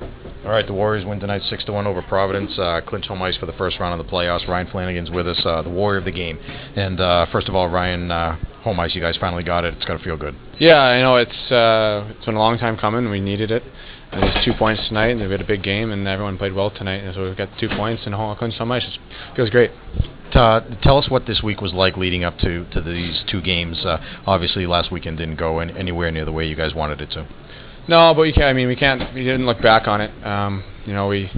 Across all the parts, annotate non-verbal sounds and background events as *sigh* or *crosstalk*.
All right, the Warriors win tonight six to one over Providence. Uh, clinch home ice for the first round of the playoffs. Ryan Flanagan's with us, uh, the Warrior of the game. And uh, first of all, Ryan, uh, home ice, you guys finally got it. It's got to feel good. Yeah, I know it's uh, it's been a long time coming. We needed it. And there's two points tonight, and we had a big game, and everyone played well tonight. And so we've got two points and home clinch home ice. It feels great. Uh, tell us what this week was like leading up to, to these two games. Uh, obviously, last weekend didn't go in, anywhere near the way you guys wanted it to. No, but we can't. I mean, we can't. We didn't look back on it. Um, you know, we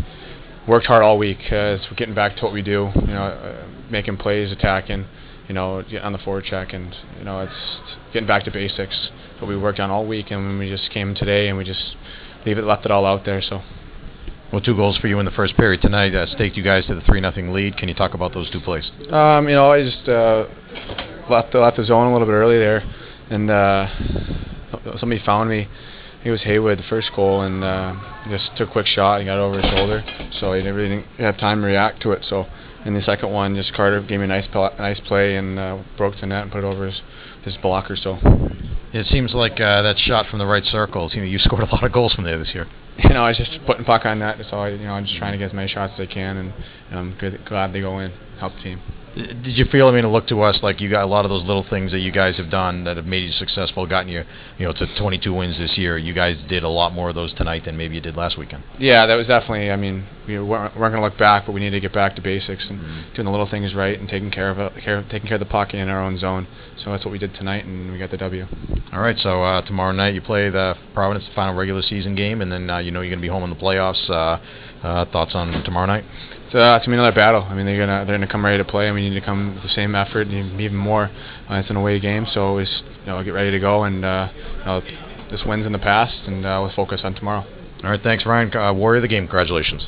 worked hard all week. Uh, we're getting back to what we do. You know, uh, making plays, attacking. You know, on the forward check, and you know, it's getting back to basics. What we worked on all week, and we just came today, and we just leave it, left it all out there. So. Well, two goals for you in the first period tonight uh, staked you guys to the three nothing lead. Can you talk about those two plays? Um, you know, I just uh, left left the zone a little bit early there, and uh, somebody found me. It was Haywood, the first goal, and uh, just took a quick shot and got it over his shoulder. So he really didn't have time to react to it. So in the second one, just Carter gave me a nice nice play and uh, broke the net and put it over his his blocker. So it seems like uh, that shot from the right circles. You know, you *laughs* scored a lot of goals from there this year. *laughs* You know, I was just putting puck on net. So I, you know, I'm just trying to get as many shots as I can, and know, I'm good, glad they go in, help the team. Did you feel? I mean, it looked to us like you got a lot of those little things that you guys have done that have made you successful, gotten you, you know, to 22 wins this year. You guys did a lot more of those tonight than maybe you did last weekend. Yeah, that was definitely. I mean, we weren't, weren't going to look back, but we need to get back to basics and mm-hmm. doing the little things right and taking care of it, care, taking care of the puck in our own zone. So that's what we did tonight, and we got the W. All right. So uh, tomorrow night you play the Providence final regular season game, and then uh, you know you're going to be home in the playoffs. Uh, uh, thoughts on tomorrow night? So, uh, it's gonna be another battle. I mean, they're gonna they're gonna come ready to play, and we need to come with the same effort and even more. Uh, it's an away game, so always you know get ready to go. And uh, you know, this wins in the past, and uh, we'll focus on tomorrow. All right, thanks, Ryan. Uh, Warrior of the game, congratulations.